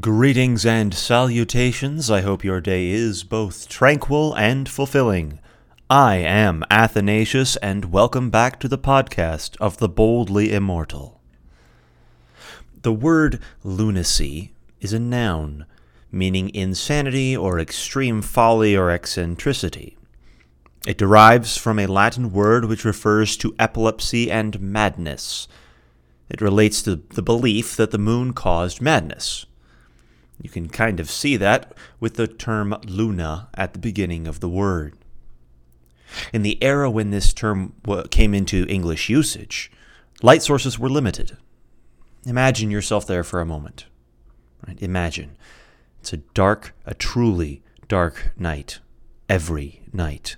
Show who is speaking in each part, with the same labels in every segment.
Speaker 1: Greetings and salutations. I hope your day is both tranquil and fulfilling. I am Athanasius, and welcome back to the podcast of the Boldly Immortal. The word lunacy is a noun, meaning insanity or extreme folly or eccentricity. It derives from a Latin word which refers to epilepsy and madness. It relates to the belief that the moon caused madness. You can kind of see that with the term luna at the beginning of the word. In the era when this term came into English usage, light sources were limited. Imagine yourself there for a moment. Imagine. It's a dark, a truly dark night. Every night.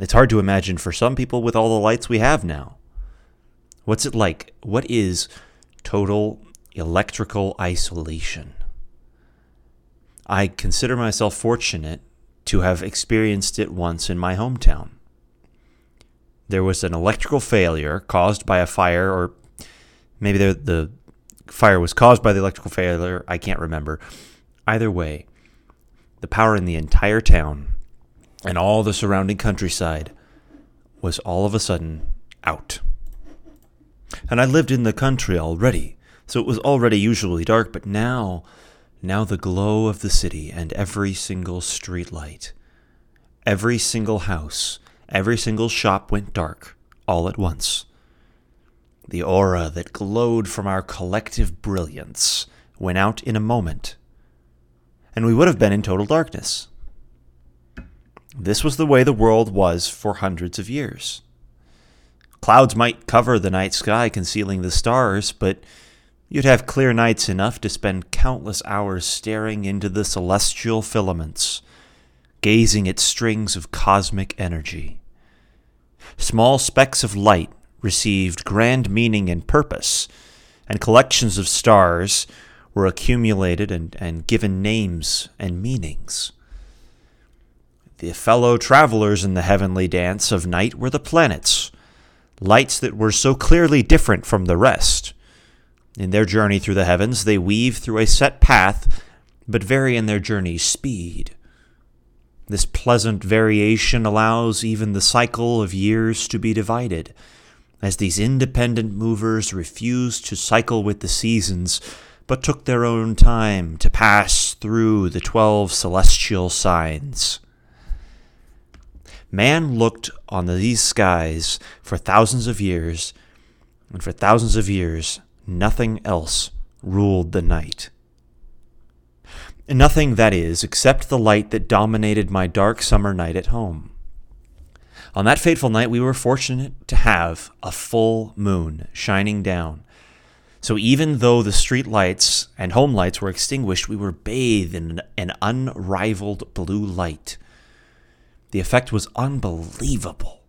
Speaker 1: It's hard to imagine for some people with all the lights we have now. What's it like? What is total electrical isolation? I consider myself fortunate to have experienced it once in my hometown. There was an electrical failure caused by a fire, or maybe the, the fire was caused by the electrical failure. I can't remember. Either way, the power in the entire town and all the surrounding countryside was all of a sudden out. And I lived in the country already, so it was already usually dark, but now now the glow of the city and every single street light, every single house, every single shop went dark all at once. The aura that glowed from our collective brilliance went out in a moment, and we would have been in total darkness. This was the way the world was for hundreds of years. Clouds might cover the night sky, concealing the stars, but You'd have clear nights enough to spend countless hours staring into the celestial filaments, gazing at strings of cosmic energy. Small specks of light received grand meaning and purpose, and collections of stars were accumulated and, and given names and meanings. The fellow travelers in the heavenly dance of night were the planets, lights that were so clearly different from the rest in their journey through the heavens, they weave through a set path, but vary in their journey's speed. This pleasant variation allows even the cycle of years to be divided, as these independent movers refused to cycle with the seasons, but took their own time to pass through the twelve celestial signs. Man looked on these skies for thousands of years, and for thousands of years Nothing else ruled the night. Nothing, that is, except the light that dominated my dark summer night at home. On that fateful night, we were fortunate to have a full moon shining down. So even though the street lights and home lights were extinguished, we were bathed in an unrivaled blue light. The effect was unbelievable,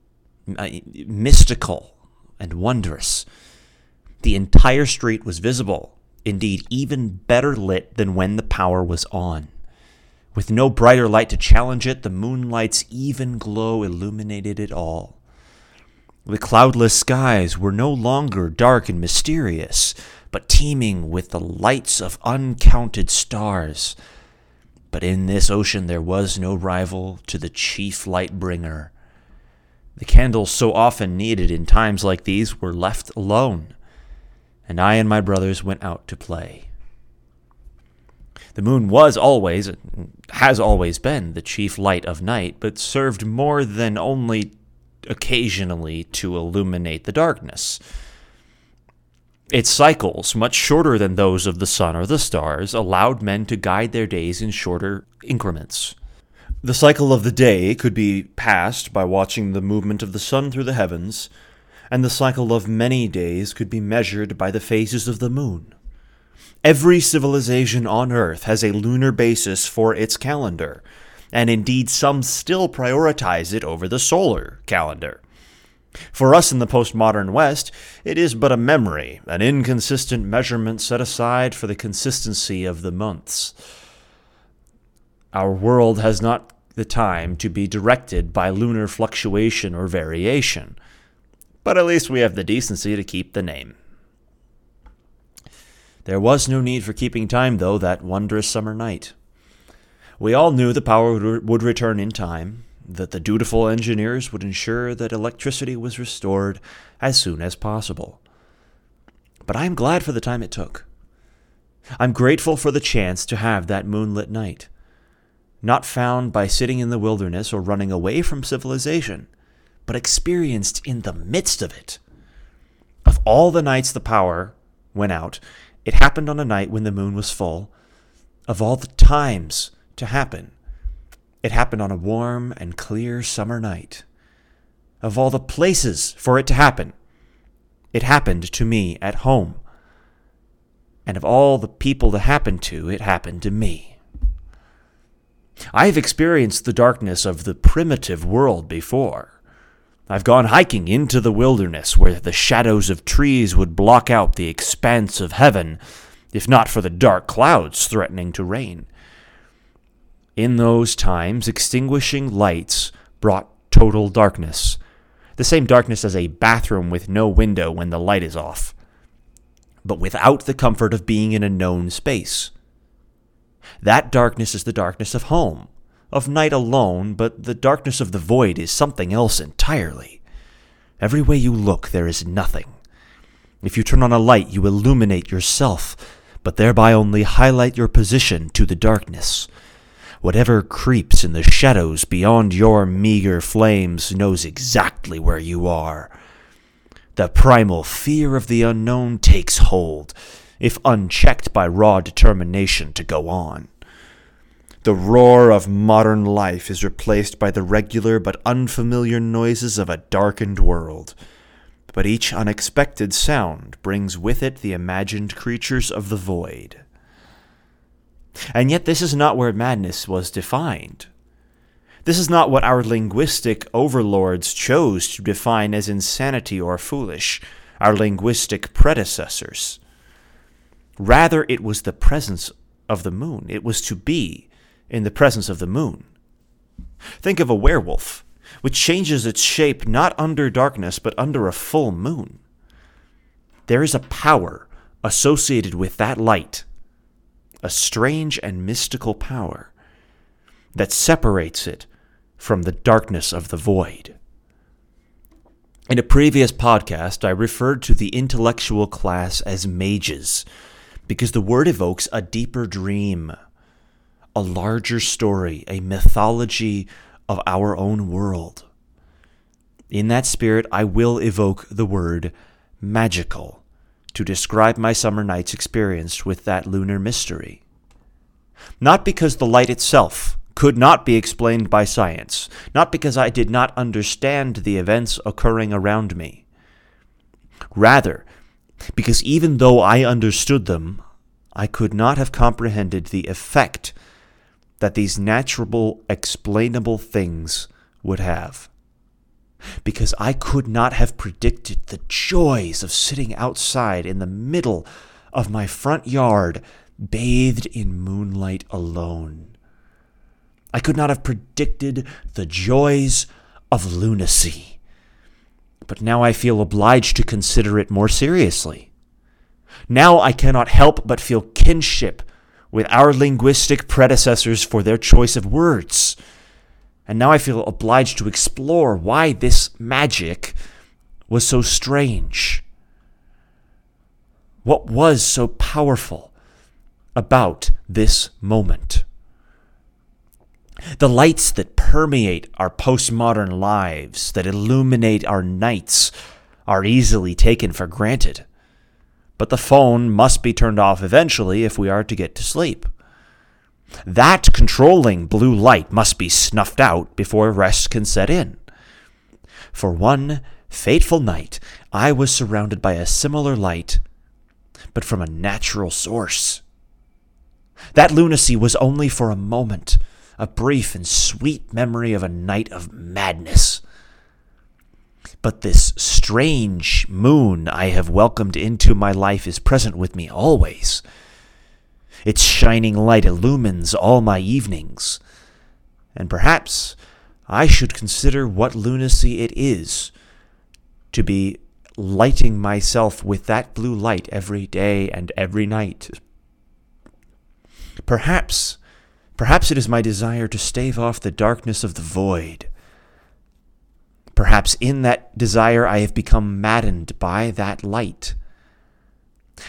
Speaker 1: mystical, and wondrous. The entire street was visible, indeed, even better lit than when the power was on. With no brighter light to challenge it, the moonlight's even glow illuminated it all. The cloudless skies were no longer dark and mysterious, but teeming with the lights of uncounted stars. But in this ocean there was no rival to the chief light bringer. The candles so often needed in times like these were left alone and I and my brothers went out to play. The moon was always, has always been, the chief light of night, but served more than only occasionally to illuminate the darkness. Its cycles, much shorter than those of the sun or the stars, allowed men to guide their days in shorter increments. The cycle of the day could be passed by watching the movement of the sun through the heavens, and the cycle of many days could be measured by the phases of the moon. Every civilization on Earth has a lunar basis for its calendar, and indeed some still prioritize it over the solar calendar. For us in the postmodern West, it is but a memory, an inconsistent measurement set aside for the consistency of the months. Our world has not the time to be directed by lunar fluctuation or variation but at least we have the decency to keep the name. There was no need for keeping time, though, that wondrous summer night. We all knew the power would return in time, that the dutiful engineers would ensure that electricity was restored as soon as possible. But I am glad for the time it took. I'm grateful for the chance to have that moonlit night, not found by sitting in the wilderness or running away from civilization, but experienced in the midst of it. Of all the nights the power went out, it happened on a night when the moon was full. Of all the times to happen, it happened on a warm and clear summer night. Of all the places for it to happen, it happened to me at home. And of all the people to happen to, it happened to me. I have experienced the darkness of the primitive world before. I've gone hiking into the wilderness where the shadows of trees would block out the expanse of heaven, if not for the dark clouds threatening to rain. In those times, extinguishing lights brought total darkness, the same darkness as a bathroom with no window when the light is off, but without the comfort of being in a known space. That darkness is the darkness of home, of night alone, but the darkness of the void is something else entirely. Every way you look, there is nothing. If you turn on a light, you illuminate yourself, but thereby only highlight your position to the darkness. Whatever creeps in the shadows beyond your meager flames knows exactly where you are. The primal fear of the unknown takes hold, if unchecked by raw determination to go on. The roar of modern life is replaced by the regular but unfamiliar noises of a darkened world. But each unexpected sound brings with it the imagined creatures of the void. And yet, this is not where madness was defined. This is not what our linguistic overlords chose to define as insanity or foolish, our linguistic predecessors. Rather, it was the presence of the moon. It was to be in the presence of the moon. Think of a werewolf, which changes its shape not under darkness, but under a full moon. There is a power associated with that light a strange and mystical power that separates it from the darkness of the void. In a previous podcast, I referred to the intellectual class as mages because the word evokes a deeper dream, a larger story, a mythology of our own world. In that spirit, I will evoke the word magical to describe my summer nights experience with that lunar mystery. Not because the light itself could not be explained by science, not because I did not understand the events occurring around me. Rather, because even though I understood them, I could not have comprehended the effect that these natural, explainable things would have because I could not have predicted the joys of sitting outside in the middle of my front yard, bathed in moonlight alone. I could not have predicted the joys of lunacy. But now I feel obliged to consider it more seriously. Now I cannot help but feel kinship with our linguistic predecessors for their choice of words and now I feel obliged to explore why this magic was so strange. What was so powerful about this moment? The lights that permeate our postmodern lives, that illuminate our nights, are easily taken for granted. But the phone must be turned off eventually if we are to get to sleep. That controlling blue light must be snuffed out before rest can set in. For one fateful night, I was surrounded by a similar light, but from a natural source. That lunacy was only for a moment, a brief and sweet memory of a night of madness. But this strange moon I have welcomed into my life is present with me always its shining light illumines all my evenings. And perhaps I should consider what lunacy it is to be lighting myself with that blue light every day and every night. Perhaps, perhaps it is my desire to stave off the darkness of the void. Perhaps in that desire I have become maddened by that light.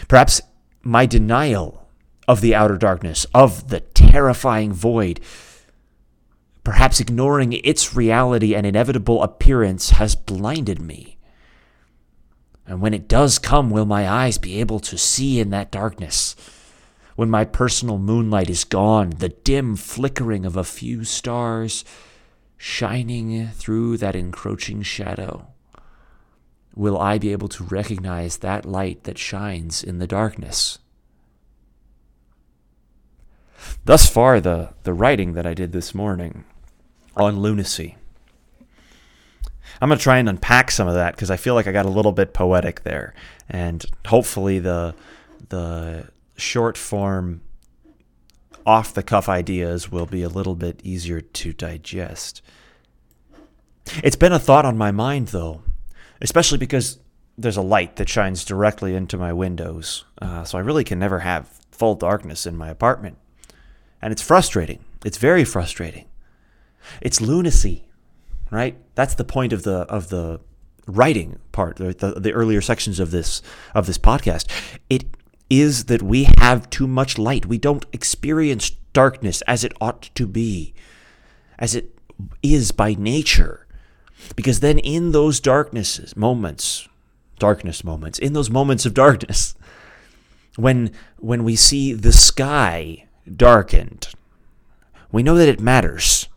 Speaker 1: Perhaps my denial of the outer darkness, of the terrifying void, perhaps ignoring its reality and inevitable appearance, has blinded me. And when it does come, will my eyes be able to see in that darkness? When my personal moonlight is gone, the dim flickering of a few stars shining through that encroaching shadow, will I be able to recognize that light that shines in the darkness? Thus far, the, the writing that I did this morning on lunacy. I'm going to try and unpack some of that because I feel like I got a little bit poetic there. And hopefully, the, the short form, off the cuff ideas will be a little bit easier to digest. It's been a thought on my mind, though, especially because there's a light that shines directly into my windows. Uh, so I really can never have full darkness in my apartment. And it's frustrating. It's very frustrating. It's lunacy, right? That's the point of the of the writing part, the, the, earlier sections of this of this podcast. It is that we have too much light. We don't experience darkness as it ought to be, as it is by nature. Because then in those darknesses, moments, darkness moments, in those moments of darkness, when when we see the sky darkened, we know that it matters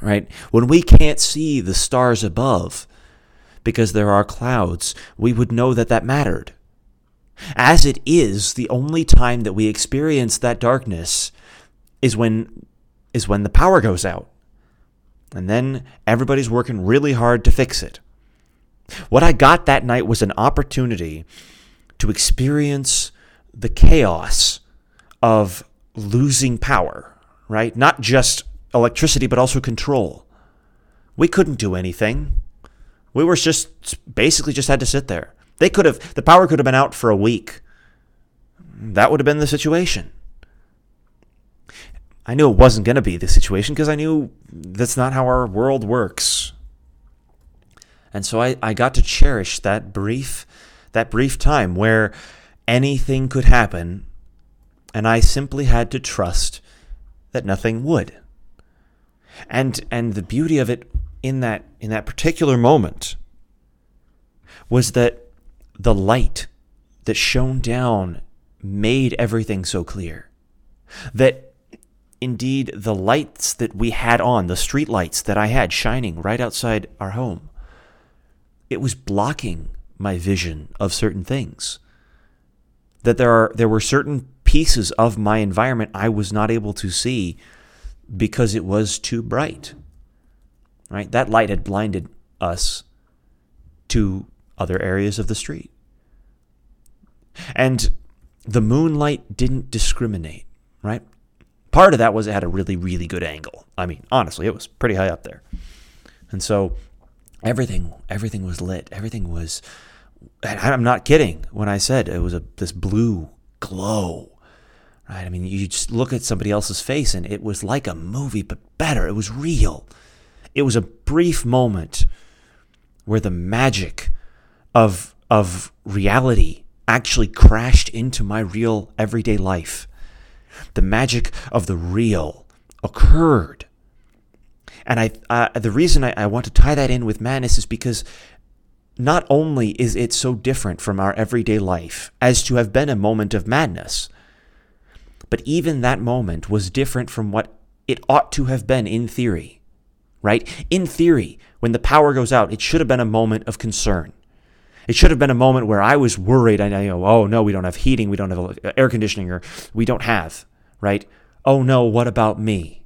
Speaker 1: right? When we can't see the stars above because there are clouds, we would know that that mattered. As it is, the only time that we experience that darkness is when is when the power goes out. And then everybody's working really hard to fix it. What I got that night was an opportunity to experience the chaos of losing power, right? Not just electricity, but also control. We couldn't do anything. We were just basically just had to sit there. They could have, the power could have been out for a week. That would have been the situation. I knew it wasn't going to be the situation because I knew that's not how our world works. And so I, I got to cherish that brief that brief time where anything could happen and I simply had to trust that nothing would and and the beauty of it in that in that particular moment was that the light that shone down made everything so clear that indeed the lights that we had on the street lights that i had shining right outside our home it was blocking my vision of certain things that there are there were certain pieces of my environment i was not able to see because it was too bright. Right? That light had blinded us to other areas of the street. And the moonlight didn't discriminate, right? Part of that was it had a really, really good angle. I mean, honestly, it was pretty high up there. And so everything everything was lit. Everything was and I'm not kidding when I said it was a this blue glow Right? I mean, you just look at somebody else's face and it was like a movie, but better. It was real. It was a brief moment where the magic of, of reality actually crashed into my real everyday life. The magic of the real occurred. And I, uh, the reason I, I want to tie that in with madness is because not only is it so different from our everyday life as to have been a moment of madness, but even that moment was different from what it ought to have been in theory, right? In theory, when the power goes out, it should have been a moment of concern. It should have been a moment where I was worried. I know, oh no, we don't have heating, we don't have uh, air conditioning, or we don't have, right? Oh no, what about me?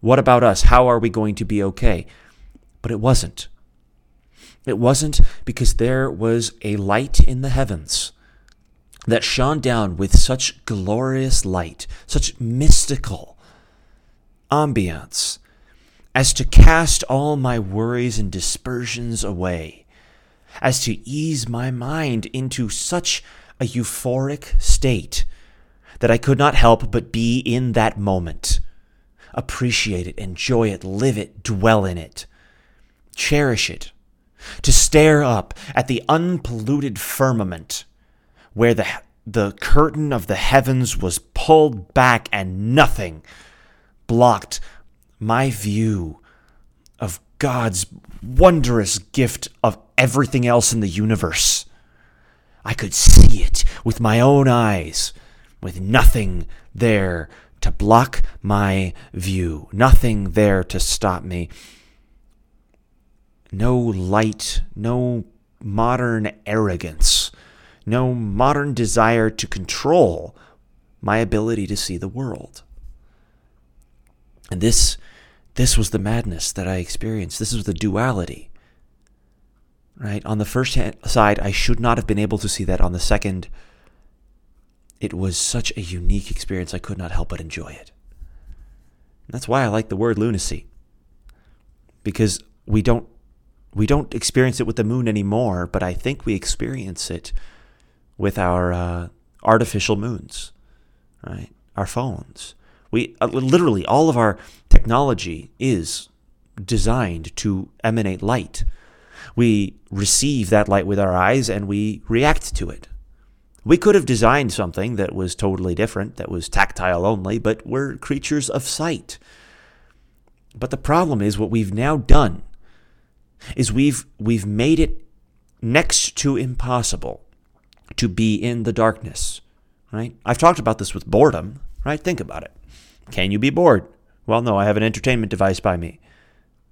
Speaker 1: What about us? How are we going to be okay? But it wasn't. It wasn't because there was a light in the heavens that shone down with such glorious light, such mystical ambiance, as to cast all my worries and dispersions away, as to ease my mind into such a euphoric state that I could not help but be in that moment. Appreciate it, enjoy it, live it, dwell in it, cherish it. To stare up at the unpolluted firmament where the, the curtain of the heavens was pulled back and nothing blocked my view of God's wondrous gift of everything else in the universe. I could see it with my own eyes, with nothing there to block my view, nothing there to stop me. No light, no modern arrogance, no modern desire to control my ability to see the world. And this this was the madness that I experienced. This was the duality. Right? On the first hand, side, I should not have been able to see that. On the second, it was such a unique experience, I could not help but enjoy it. And that's why I like the word lunacy. Because we don't we don't experience it with the moon anymore, but I think we experience it with our uh, artificial moons, right? Our phones. We uh, literally all of our technology is designed to emanate light. We receive that light with our eyes and we react to it. We could have designed something that was totally different, that was tactile only, but we're creatures of sight. But the problem is what we've now done is we've we've made it next to impossible to be in the darkness, right? I've talked about this with boredom, right? Think about it. Can you be bored? Well, no, I have an entertainment device by me.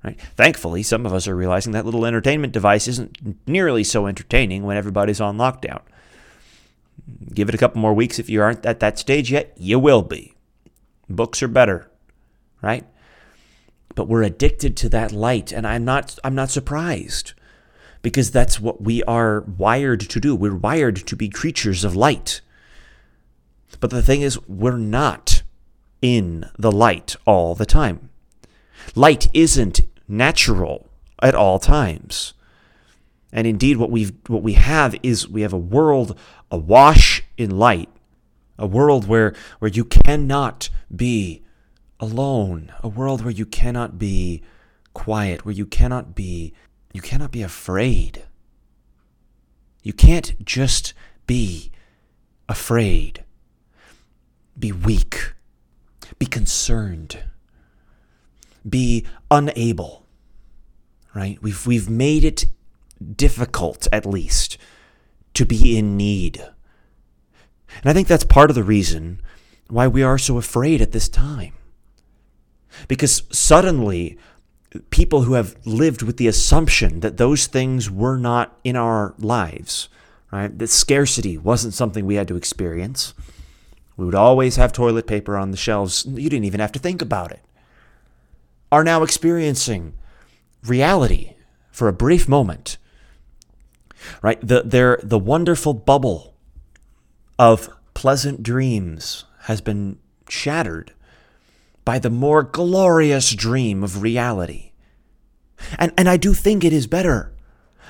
Speaker 1: Right? Thankfully, some of us are realizing that little entertainment device isn't nearly so entertaining when everybody's on lockdown. Give it a couple more weeks if you aren't at that stage yet, you will be. Books are better, right? But we're addicted to that light, and I'm not I'm not surprised because that's what we are wired to do. We're wired to be creatures of light. But the thing is, we're not in the light all the time. Light isn't natural at all times. And indeed what we've, what we have is we have a world awash in light, a world where where you cannot be alone, a world where you cannot be quiet, where you cannot be you cannot be afraid. You can't just be afraid. Be weak be concerned, be unable, right? We've, we've made it difficult, at least, to be in need. And I think that's part of the reason why we are so afraid at this time. Because suddenly, people who have lived with the assumption that those things were not in our lives, right? That scarcity wasn't something we had to experience. We would always have toilet paper on the shelves. You didn't even have to think about it. Are now experiencing reality for a brief moment. Right? The, their, the wonderful bubble of pleasant dreams has been shattered by the more glorious dream of reality. And, and I do think it is better.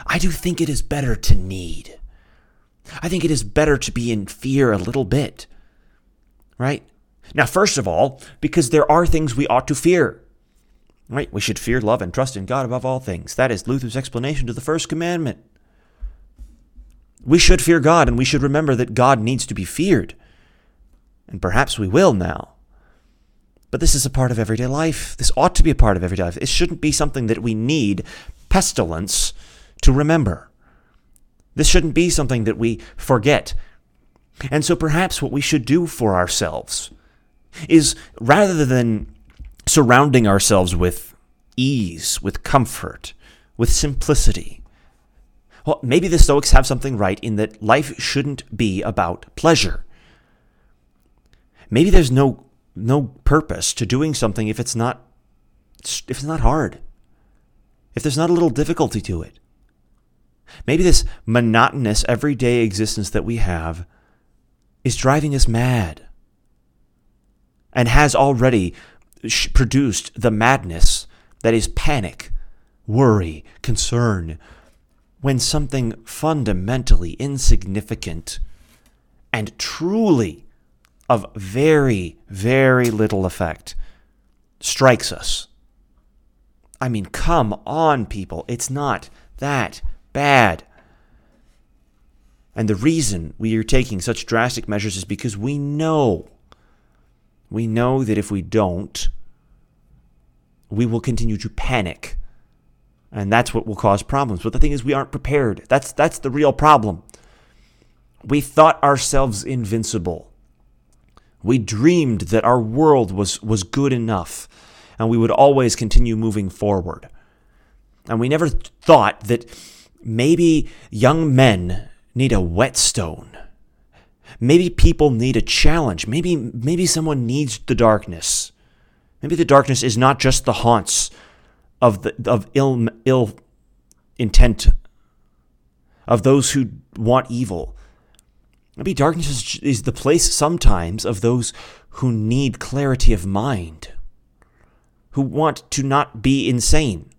Speaker 1: I do think it is better to need. I think it is better to be in fear a little bit right? Now, first of all, because there are things we ought to fear. Right? We should fear, love, and trust in God above all things. That is Luther's explanation to the first commandment. We should fear God, and we should remember that God needs to be feared. And perhaps we will now. But this is a part of everyday life. This ought to be a part of everyday life. It shouldn't be something that we need pestilence to remember. This shouldn't be something that we forget and so perhaps what we should do for ourselves is rather than surrounding ourselves with ease, with comfort, with simplicity, well, maybe the Stoics have something right in that life shouldn't be about pleasure. Maybe there's no no purpose to doing something if it's not if it's not hard. If there's not a little difficulty to it. Maybe this monotonous everyday existence that we have is driving us mad and has already produced the madness that is panic, worry, concern, when something fundamentally insignificant and truly of very, very little effect strikes us. I mean, come on, people. It's not that bad. And the reason we are taking such drastic measures is because we know, we know that if we don't, we will continue to panic. And that's what will cause problems. But the thing is, we aren't prepared. That's, that's the real problem. We thought ourselves invincible. We dreamed that our world was, was good enough and we would always continue moving forward. And we never thought that maybe young men need a whetstone. Maybe people need a challenge. Maybe maybe someone needs the darkness. Maybe the darkness is not just the haunts of the of ill ill intent of those who want evil. Maybe darkness is, is the place sometimes of those who need clarity of mind who want to not be insane,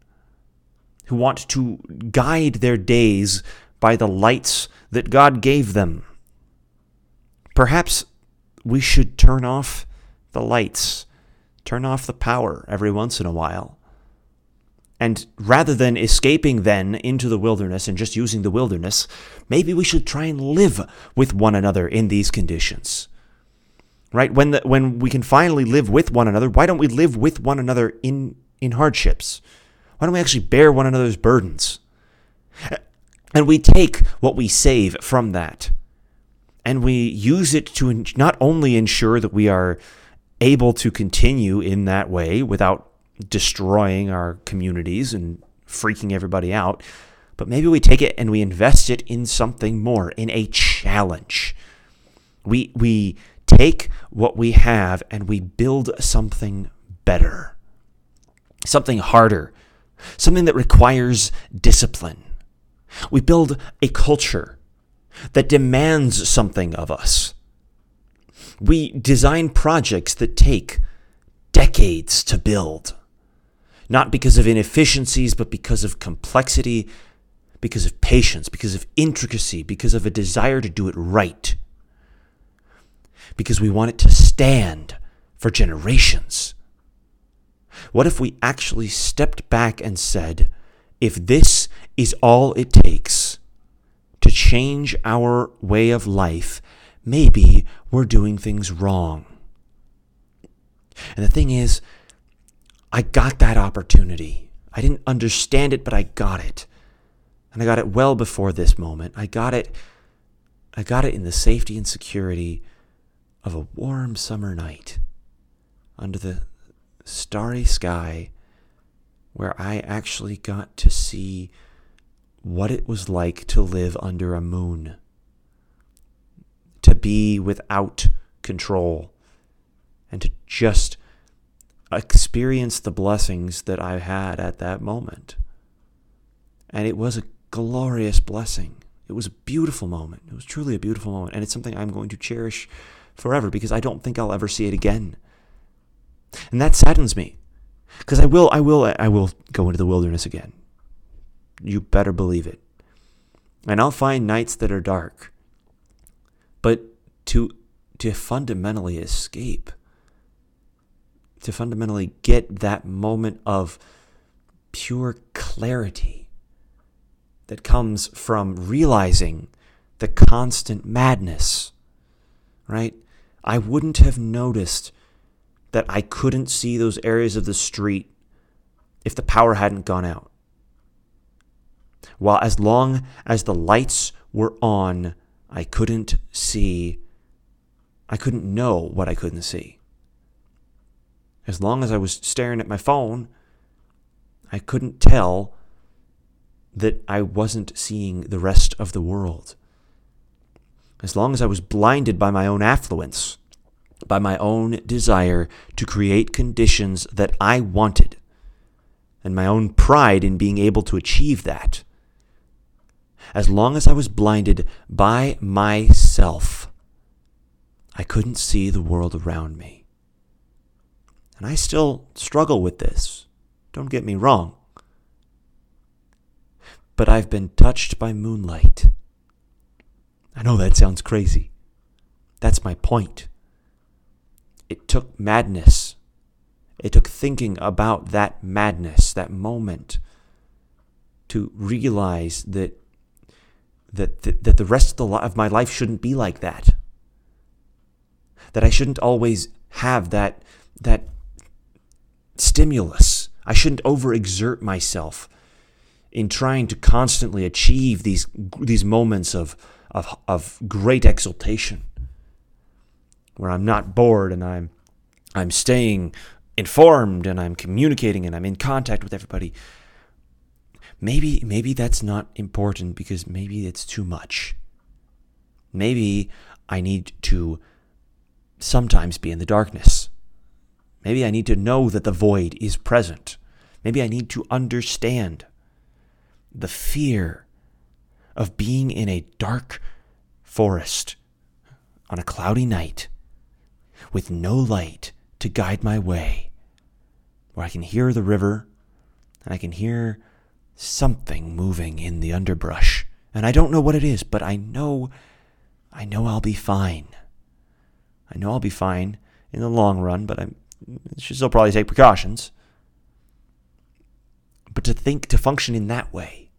Speaker 1: who want to guide their days by the lights that God gave them. Perhaps we should turn off the lights, turn off the power every once in a while. And rather than escaping then into the wilderness and just using the wilderness, maybe we should try and live with one another in these conditions right? When the, when we can finally live with one another, why don't we live with one another in in hardships? Why don't we actually bear one another's burdens? And we take what we save from that, and we use it to not only ensure that we are able to continue in that way without destroying our communities and freaking everybody out, but maybe we take it and we invest it in something more, in a challenge. We we take what we have and we build something better, something harder, something that requires discipline. We build a culture that demands something of us. We design projects that take decades to build, not because of inefficiencies, but because of complexity, because of patience, because of intricacy, because of a desire to do it right because we want it to stand for generations. What if we actually stepped back and said, if this is all it takes to change our way of life, maybe we're doing things wrong. And the thing is, I got that opportunity. I didn't understand it, but I got it. And I got it well before this moment. I got it I got it in the safety and security of a warm summer night under the starry sky where I actually got to see what it was like to live under a moon, be without control, and to just experience the blessings that I had at that moment. And it was a glorious blessing. It was a beautiful moment. It was truly a beautiful moment. And it's something I'm going to cherish forever because I don't think I'll ever see it again. And that saddens me. Because I will I will I will go into the wilderness again. You better believe it. And I'll find nights that are dark. But to to fundamentally escape to fundamentally get that moment of pure clarity that comes from realizing the constant madness, right? I wouldn't have noticed that I couldn't see those areas of the street if the power hadn't gone out. While as long as the lights were on, I couldn't see, I couldn't know what I couldn't see. As long as I was staring at my phone, I couldn't tell that I wasn't seeing the rest of the world as long as I was blinded by my own affluence, by my own desire to create conditions that I wanted, and my own pride in being able to achieve that. As long as I was blinded by myself, I couldn't see the world around me. And I still struggle with this. Don't get me wrong. but I've been touched by moonlight. I know that sounds crazy. That's my point. It took madness. It took thinking about that madness, that moment, to realize that that, that, that the rest of, the, of my life shouldn't be like that. That I shouldn't always have that, that stimulus. I shouldn't overexert myself in trying to constantly achieve these these moments of of of great exultation where I'm not bored and I'm I'm staying informed and I'm communicating and I'm in contact with everybody maybe maybe that's not important because maybe it's too much. Maybe I need to sometimes be in the darkness. Maybe I need to know that the void is present. Maybe I need to understand the fear of being in a dark forest on a cloudy night with no light to guide my way, where I can hear the river and I can hear something moving in the underbrush. And I don't know what it is, but I know, I know I'll be fine. I know I'll be fine in the long run, but I should still probably take precautions. But to think, to function in that way,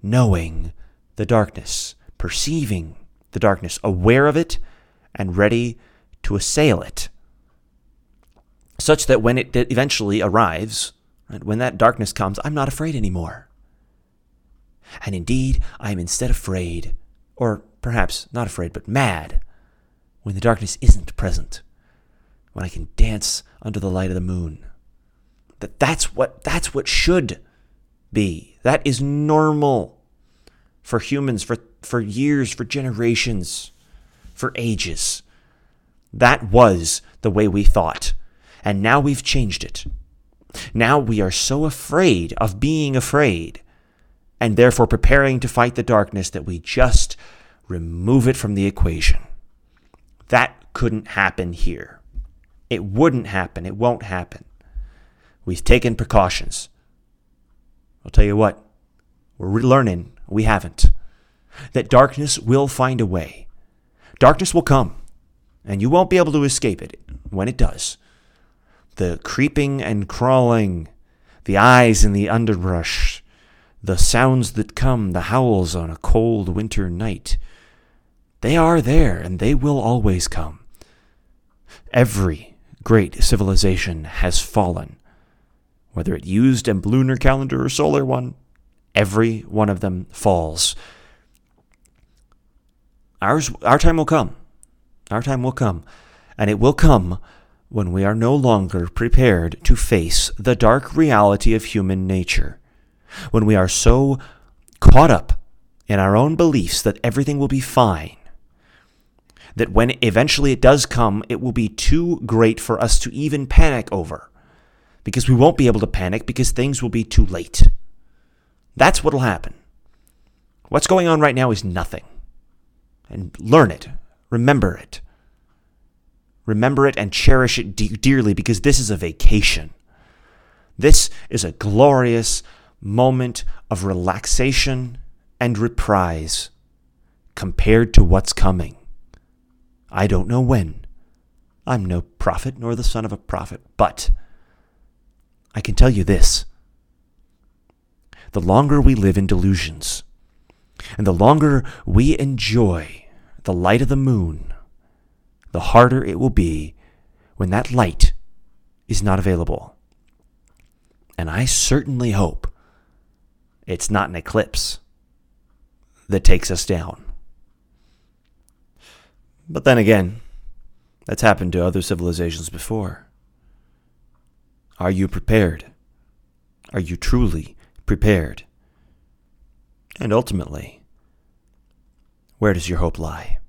Speaker 1: knowing the darkness, perceiving the darkness, aware of it, and ready to assail it, such that when it eventually arrives, when that darkness comes, I'm not afraid anymore. And indeed, I am instead afraid, or perhaps not afraid, but mad, when the darkness isn't present, when I can dance under the light of the moon that that's what that's what should be. That is normal for humans for for years, for generations, for ages. That was the way we thought. And now we've changed it. Now we are so afraid of being afraid and therefore preparing to fight the darkness that we just remove it from the equation. That couldn't happen here. It wouldn't happen. It won't happen. We've taken precautions. I'll tell you what, we're learning we haven't. That darkness will find a way. Darkness will come, and you won't be able to escape it when it does. The creeping and crawling, the eyes in the underbrush, the sounds that come, the howls on a cold winter night, they are there and they will always come. Every great civilization has fallen whether it used a lunar calendar or solar one, every one of them falls. Ours, our time will come. Our time will come. And it will come when we are no longer prepared to face the dark reality of human nature. When we are so caught up in our own beliefs that everything will be fine, that when eventually it does come, it will be too great for us to even panic over because we won't be able to panic because things will be too late. That's what'll happen. What's going on right now is nothing. And learn it. Remember it. Remember it and cherish it de- dearly because this is a vacation. This is a glorious moment of relaxation and reprise compared to what's coming. I don't know when. I'm no prophet nor the son of a prophet, but I can tell you this the longer we live in delusions, and the longer we enjoy the light of the moon, the harder it will be when that light is not available. And I certainly hope it's not an eclipse that takes us down. But then again, that's happened to other civilizations before. Are you prepared? Are you truly prepared? And ultimately, where does your hope lie?